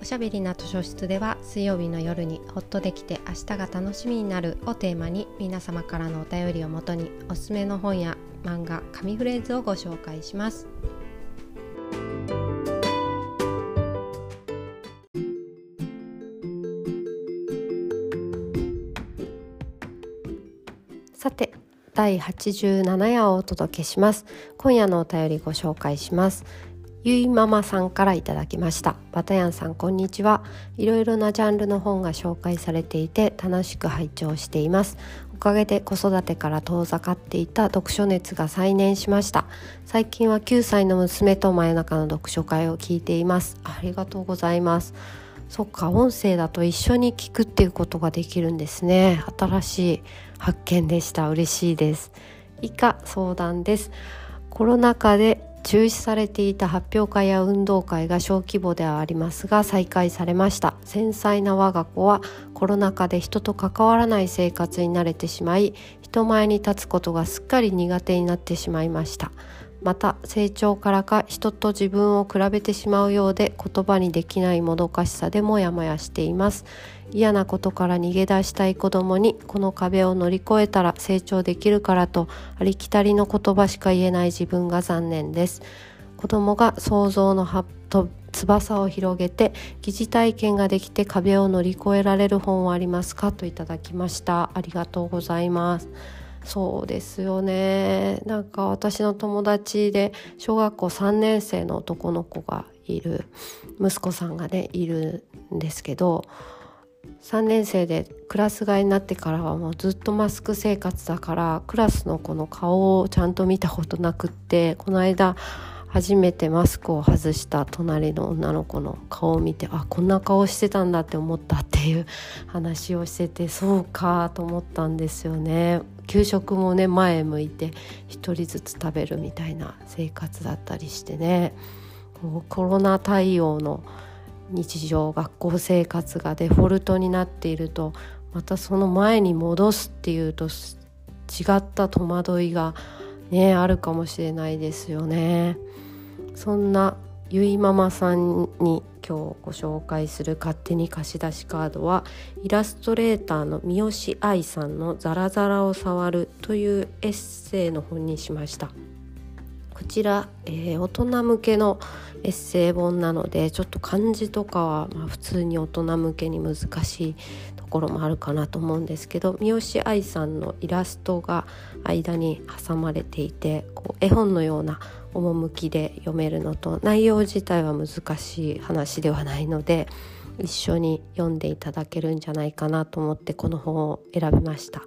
おしゃべりな図書室では水曜日の夜にほっとできて明日が楽しみになるをテーマに皆様からのお便りをもとにおすすめの本や漫画紙フレーズをご紹介します。さて第87夜をお届けします。今夜のお便りご紹介します。ゆいママさんからいただきました。バタヤンさんこんにちは。いろいろなジャンルの本が紹介されていて楽しく拝聴しています。おかげで子育てから遠ざかっていた読書熱が再燃しました。最近は9歳の娘と真夜中の読書会を聞いています。ありがとうございます。そっか音声だと一緒に聞くっていうことができるんですね。新しい発見でした。嬉しいです。以下相談です。コロナ禍で中止されていた発表会や運動会が小規模ではありますが再開されました。繊細な我が子はコロナ禍で人と関わらない生活に慣れてしまい人前に立つことがすっかり苦手になってしまいました。また成長からか人と自分を比べてしまうようで言葉にできないもどかしさでもやもやしています。嫌なことから逃げ出したい子供にこの壁を乗り越えたら成長できるからとありきたりの言葉しか言えない自分が残念です。子供が想像のと翼を広げて疑似体験ができて壁を乗り越えられる本はありますかといただきました。ありがとうございます。そうですよね。なんか私の友達で小学校3年生の男の子がいる息子さんがねいるんですけど3年生でクラス替えになってからはもうずっとマスク生活だからクラスの子の顔をちゃんと見たことなくってこの間初めてマスクを外した隣の女の子の顔を見てあこんな顔してたんだって思ったっていう 話をしててそうかと思ったんですよね。給食もね前向いて1人ずつ食べるみたいな生活だったりしてねコロナ対応の日常学校生活がデフォルトになっているとまたその前に戻すっていうと違った戸惑いがねあるかもしれないですよね。そんなゆいママさんに今日ご紹介する勝手に貸し出しカードはイラストレーターの三好愛さんの「ザラザラを触る」というエッセイの本にしました。こちら、えー、大人向けのエッセイ本なのでちょっと漢字とかは、ま、普通に大人向けに難しいところもあるかなと思うんですけど三好愛さんのイラストが間に挟まれていてこう絵本のような趣で読めるのと内容自体は難しい話ではないので一緒に読んでいただけるんじゃないかなと思ってこの本を選びました。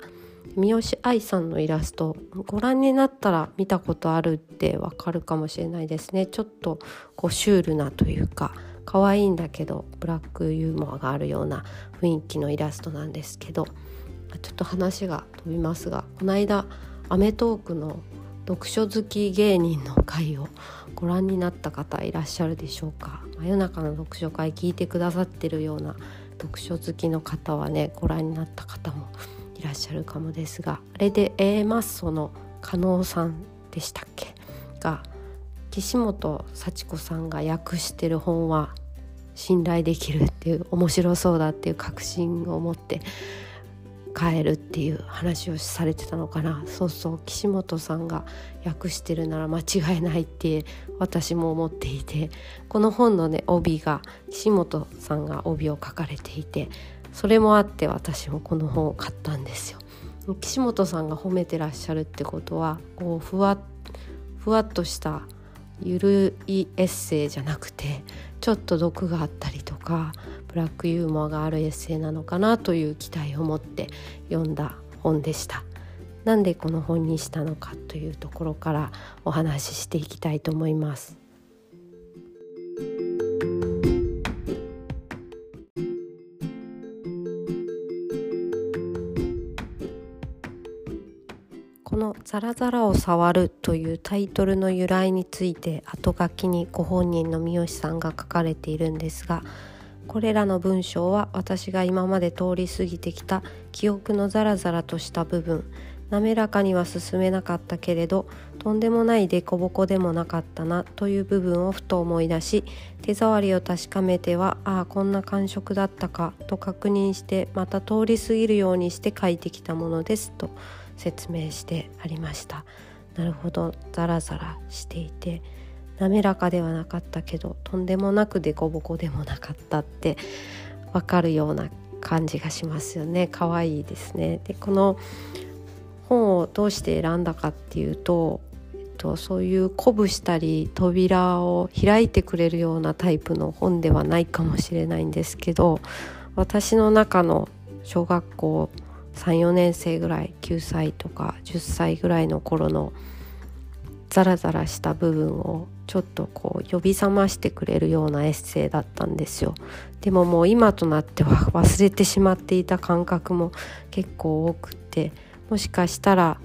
三好愛さんのイラストご覧になったら見たことあるってわかるかもしれないですね。ちょっとこうシュールなというか可愛いんだけどブラックユーモアがあるような雰囲気のイラストなんですけどちょっと話が飛びますがこの間『アメトーーク』の読書好き芸人の会をご覧になった方いらっしゃるでしょうか。真夜中の読書会聞いてくださってるような読書好きの方はねご覧になった方もいらっしゃるかもですがあれで A マッソの加納さんでしたっけ？が岸本幸子さんが訳してる本は信頼できるっていう面白そうだっていう確信を持って帰るっていう話をされてたのかな。そうそう岸本さんが訳してるなら間違いないって私も思っていてこの本のね帯が岸本さんが帯を書かれていてそれもあって私もこの本を買ったんですよ。岸本さんが褒めてらっしゃるってことはこうふわふわっとしたゆるいエッセイじゃなくてちょっと毒があったりとかブラックユーモアがあるエッセイなのかなという期待を持って読んだ本でした。なんでこの本にしたのかというところからお話ししていきたいと思います。ザラザラを触る」というタイトルの由来について後書きにご本人の三好さんが書かれているんですがこれらの文章は私が今まで通り過ぎてきた記憶のザラザラとした部分滑らかには進めなかったけれどとんでもない凸凹でもなかったなという部分をふと思い出し手触りを確かめてはああこんな感触だったかと確認してまた通り過ぎるようにして書いてきたものですと説明してありました。なるほど。ザラザラしていて滑らかではなかったけどとんでもなく凸凹でもなかったってわかるような感じがしますよね。可愛いですね。でこの本をどうして選んだかっていうと、えっと、そういう鼓舞したり扉を開いてくれるようなタイプの本ではないかもしれないんですけど私の中の小学校34年生ぐらい9歳とか10歳ぐらいの頃のザラザラした部分をちょっとこう呼び覚ましてくれるようなエッセイだったんですよ。でももう今となっては忘れてしまっていた感覚も結構多くてもしかしたら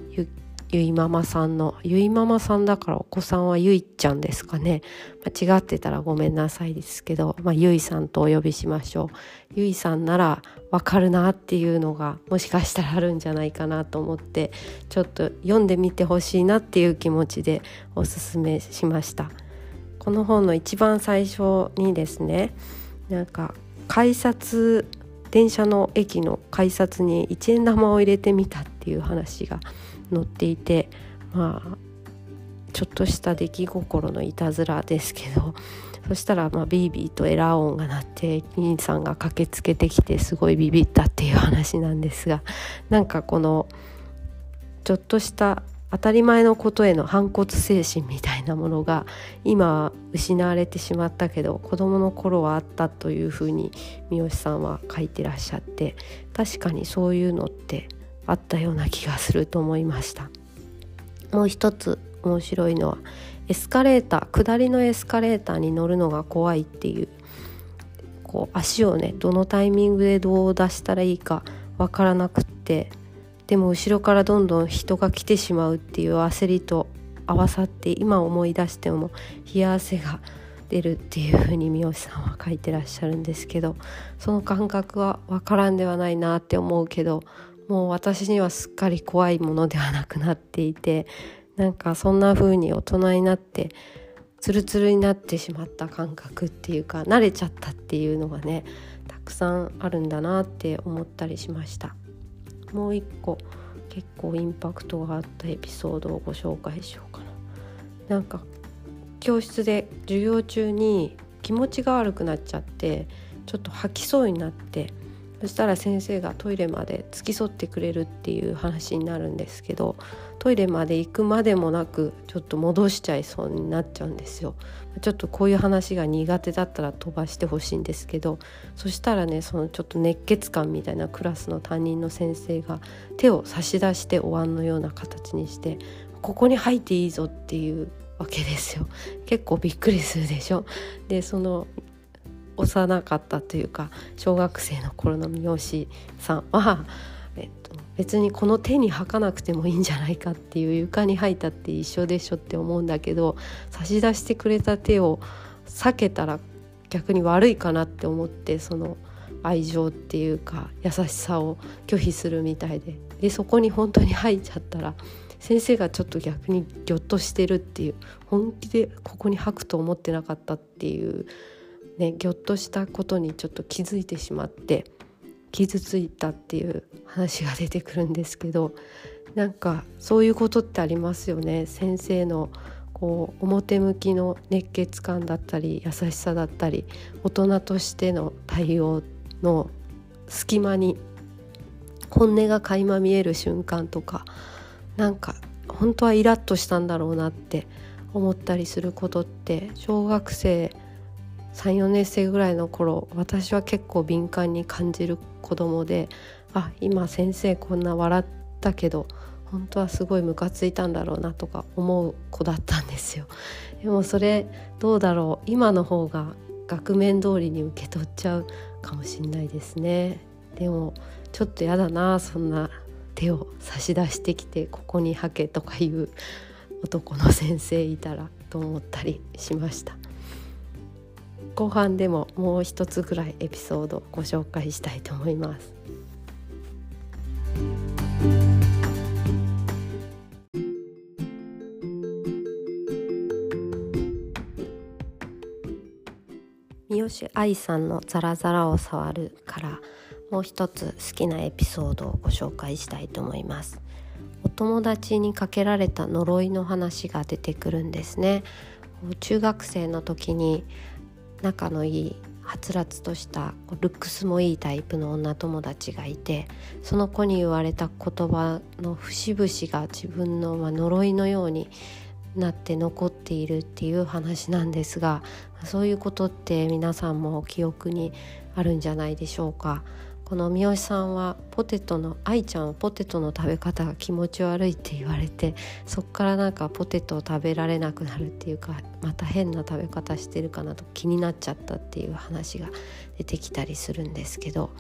ゆいママさんのゆいママさんだからお子さんはゆいちゃんですかね。間違ってたらごめんなさいですけど、まあ、ゆいさんとお呼びしましょう。ゆいさんならわかるなっていうのがもしかしたらあるんじゃないかなと思ってちょっと読んでみてほしいなっていう気持ちでおすすめしました。この本の一番最初にですねなんか改札電車の駅の改札に1円玉を入れてみたっていう話が載っていてまあちょっとした出来心のいたずらですけど そしたらまあビービーとエラー音が鳴って兄さんが駆けつけてきてすごいビビったっていう話なんですがなんかこのちょっとした当たり前のことへの反骨精神みたいなものが今失われてしまったけど子どもの頃はあったというふうに三好さんは書いてらっしゃって確かにそういうのってあったような気がすると思いました。もう一つ面白いのはエスカレーター下りのエスカレーターに乗るのが怖いっていうこう足をねどのタイミングでどう出したらいいかわからなくってでも後ろからどんどん人が来てしまうっていう焦りと合わさって今思い出しても冷や汗が出るっていう風に三好さんは書いてらっしゃるんですけどその感覚は分からんではないなって思うけどもう私にはすっかり怖いものではなくなっていてなんかそんな風に大人になってツルツルになってしまった感覚っていうか慣れちゃったっていうのがねたくさんあるんだなって思ったりしました。もう一個結構インパクトがあったエピソードをご紹介しようかな。なんか教室で授業中に気持ちが悪くなっちゃってちょっと吐きそうになってそしたら先生がトイレまで付き添ってくれるっていう話になるんですけどトイレまで行くまでもなくちょっと戻しちゃいそうになっちゃうんですよ。ちょっとこういう話が苦手だったら飛ばしてほしいんですけどそしたらねそのちょっと熱血感みたいなクラスの担任の先生が手を差し出してお椀のような形にしてここに入っていいぞっていうわけですよ結構びっくりするでしょでその幼かったというか小学生の頃の三好さんはえっと、別にこの手に吐かなくてもいいんじゃないかっていう床に吐いたって一緒でしょって思うんだけど差し出してくれた手を避けたら逆に悪いかなって思ってその愛情っていうか優しさを拒否するみたいで。でそこに本当に吐いちゃったら先生がちょっと逆にギョッとしてるっていう本気でここに吐くと思ってなかったっていう、ね、ギョッとしたことにちょっと気づいてしまって傷ついたっていう話が出てくるんですけどなんかそういうことってありますよね。先生のこう表向きの熱血感だったり優しさだったり大人としての対応の隙間に本音が垣間見える瞬間とかなんか本当はイラッとしたんだろうなって思ったりすることって小学生34年生ぐらいの頃私は結構敏感に感じる子供であ今先生こんな笑ったけど本当はすごいムカついたんだろうなとか思う子だったんですよ。でもそれどうだろう今の方が額面通りに受け取っちゃうかもしんないですね。でもちょっとやだなそんな手を差し出してきてここに履けとかいう男の先生いたらと思ったりしました後半でももう一つぐらいエピソードご紹介したいと思います。三好愛さんの「ザラザラを触る」からもう一つ好きなエピソードをご紹介したいと思います。お友達にかけられた呪いの話が出てくるんですね。中学生の時に仲のいいはつらつとしたルックスもいいタイプの女友達がいてその子に言われた言葉の節々が自分の呪いのようになって残っているっていう話なんですがそういうことって皆さんも記憶にあるんじゃないでしょうか。この三好さんはポテトの愛ちゃんはポテトの食べ方が気持ち悪いって言われてそっからなんかポテトを食べられなくなるっていうかまた変な食べ方してるかなと気になっちゃったっていう話が出てきたりするんですけど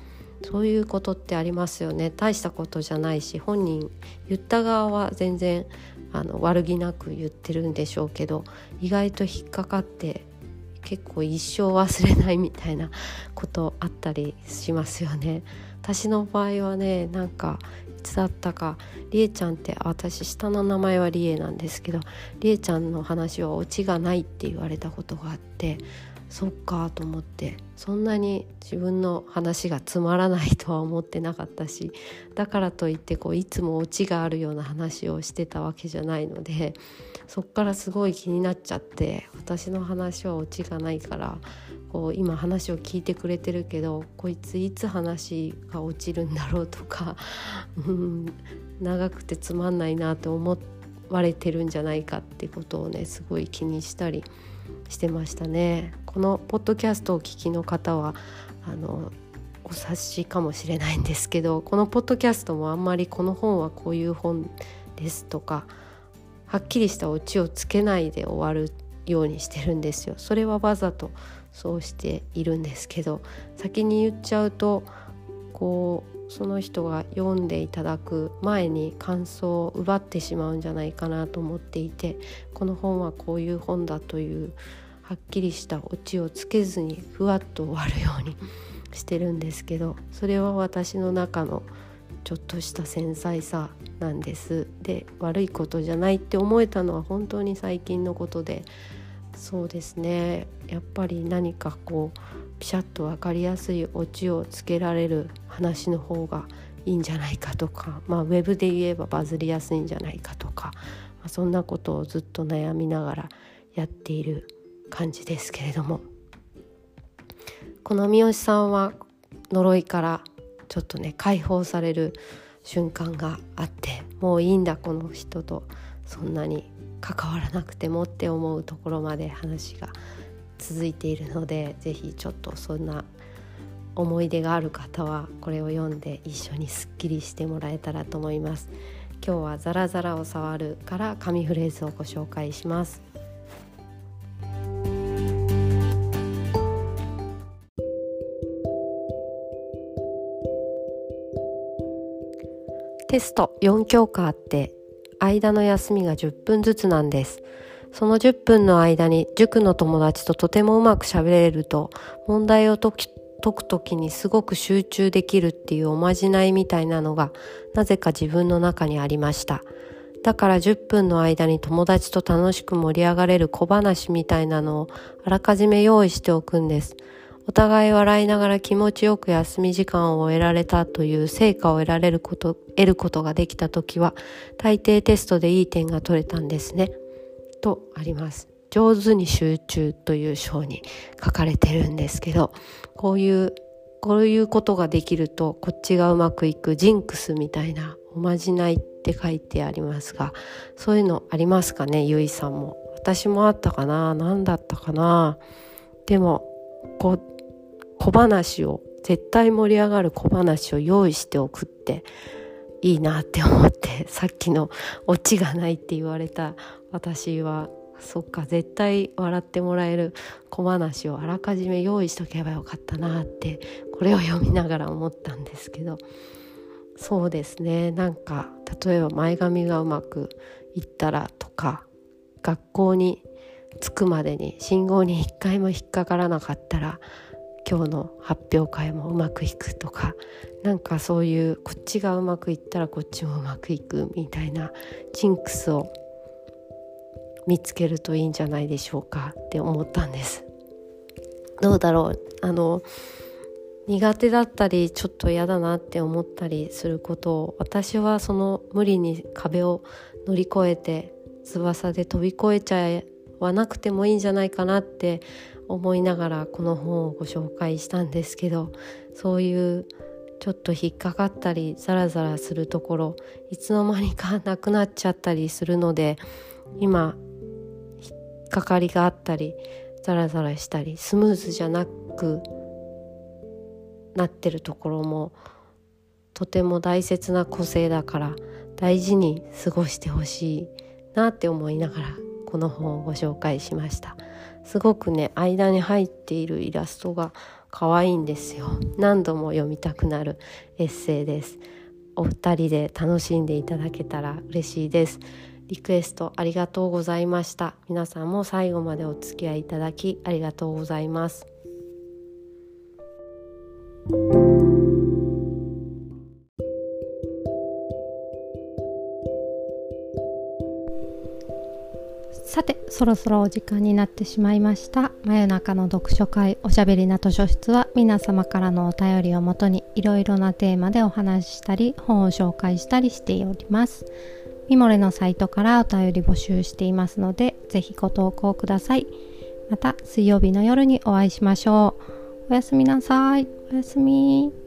そういうことってありますよね。大したことじゃないし本人言った側は全然あの悪気なく言ってるんでしょうけど意外と引っかかって結構一生忘れないみたいなことあったりしますよね。私の場合はねなんかいつだったかりえちゃんって私下の名前はりえなんですけどりえちゃんの話はオチがないって言われたことがあってそっかと思ってそんなに自分の話がつまらないとは思ってなかったしだからといってこういつもオチがあるような話をしてたわけじゃないのでそっからすごい気になっちゃって私の話はオチがないからこう今話を聞いてくれてるけどこいついつ話が落ちるんだろうとか、うん、長くてつまんないなと思われてるんじゃないかってことをねすごい気にしたりしてましたね。このポッドキャストをお聞きの方はあのお察しかもしれないんですけどこのポッドキャストもあんまりこの本はこういう本ですとかはっきりしたオチをつけないで終わるようにしてるんですよ。それはわざとそうしているんですけど先に言っちゃうとこうその人が読んでいただく前に感想を奪ってしまうんじゃないかなと思っていてこの本はこういう本だというはっきりしたオチをつけずにふわっと終わるようにしてるんですけどそれは私の中のちょっとした繊細さなんです。で悪いことじゃないって思えたのは本当に最近のことで。そうですね。やっぱり何かこうピシャッと分かりやすいオチをつけられる話の方がいいんじゃないかとか、まあ、ウェブで言えばバズりやすいんじゃないかとか、まあ、そんなことをずっと悩みながらやっている感じですけれども。この三好さんは呪いからちょっとね解放される瞬間があってもういいんだこの人とそんなに関わらなくてもって思うところまで話が続いているので是非ちょっとそんな思い出がある方はこれを読んで一緒にすっきりしてもらえたらと思います。今日はザラザラを触るから紙フレーズをご紹介します。テスト4教科あって間の休みが10分ずつなんです。その10分の間に塾の友達ととてもうまく喋れると問題を解くときにすごく集中できるっていうおまじないみたいなのがなぜか自分の中にありました。だから10分の間に友達と楽しく盛り上がれる小話みたいなのをあらかじめ用意しておくんです。お互い笑いながら気持ちよく休み時間を得られたという成果を得られること、得ることができた時は、大抵テストでいい点が取れたんですね。とあります。上手に集中という章に書かれてるんですけど、こういう、こういうことができると、こっちがうまくいくジンクスみたいなおまじないって書いてありますが、そういうのありますかね、ゆいさんも。私もあったかな何だったかなでも、こう、小話を絶対盛り上がる小話を用意しておくっていいなって思って さっきのオチがないって言われた私はそっか絶対笑ってもらえる小話をあらかじめ用意しとけばよかったなってこれを読みながら思ったんですけどそうですねなんか例えば前髪がうまくいったらとか学校に着くまでに信号に一回も引っかからなかったら今日の発表会もうまくいくとかなんかそういうこっちがうまくいったらこっちもうまくいくみたいなジンクスを見つけるといいんじゃないでしょうかって思ったんです。どうだろう？あの苦手だったりちょっと嫌だなって思ったりすることを私はその無理に壁を乗り越えて翼で飛び越えちゃわなくてもいいんじゃないかなって思いながらこの本をご紹介したんですけどそういうちょっと引っかかったりザラザラするところいつの間にかなくなっちゃったりするので今引っかかりがあったりザラザラしたりスムーズじゃなくなってるところもとても大切な個性だから大事に過ごしてほしいなって思いながらこの本をご紹介しました。すごくね間に入っているイラストが可愛いんですよ。何度も読みたくなるエッセイです。お二人で楽しんでいただけたら嬉しいです。リクエストありがとうございました。皆さんも最後までお付き合いいただきありがとうございます。さてそろそろお時間になってしまいました。真夜中の読書会おしゃべりな図書室は皆様からのお便りをもとにいろいろなテーマでお話ししたり本を紹介したりしております。ミモレのサイトからお便り募集していますのでぜひご投稿ください。また水曜日の夜にお会いしましょう。おやすみなさい。おやすみ。